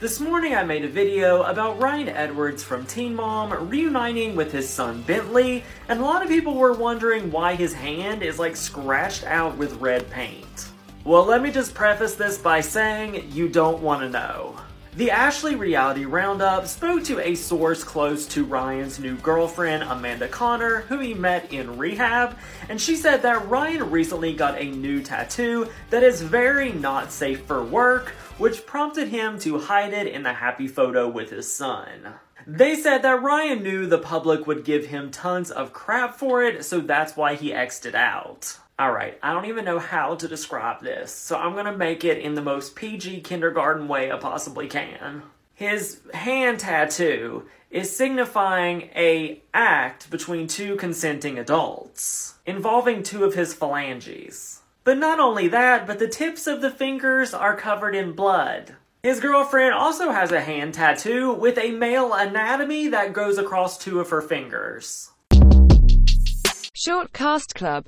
This morning I made a video about Ryan Edwards from Teen Mom reuniting with his son Bentley, and a lot of people were wondering why his hand is like scratched out with red paint. Well, let me just preface this by saying you don't want to know. The Ashley Reality Roundup spoke to a source close to Ryan's new girlfriend, Amanda Conner, who he met in rehab, and she said that Ryan recently got a new tattoo that is very not safe for work, which prompted him to hide it in the happy photo with his son. They said that Ryan knew the public would give him tons of crap for it, so that's why he X'd it out. Alright, I don't even know how to describe this, so I'm gonna make it in the most PG kindergarten way I possibly can. His hand tattoo is signifying a act between two consenting adults, involving two of his phalanges. But not only that, but the tips of the fingers are covered in blood. His girlfriend also has a hand tattoo with a male anatomy that goes across two of her fingers. Short Cast Club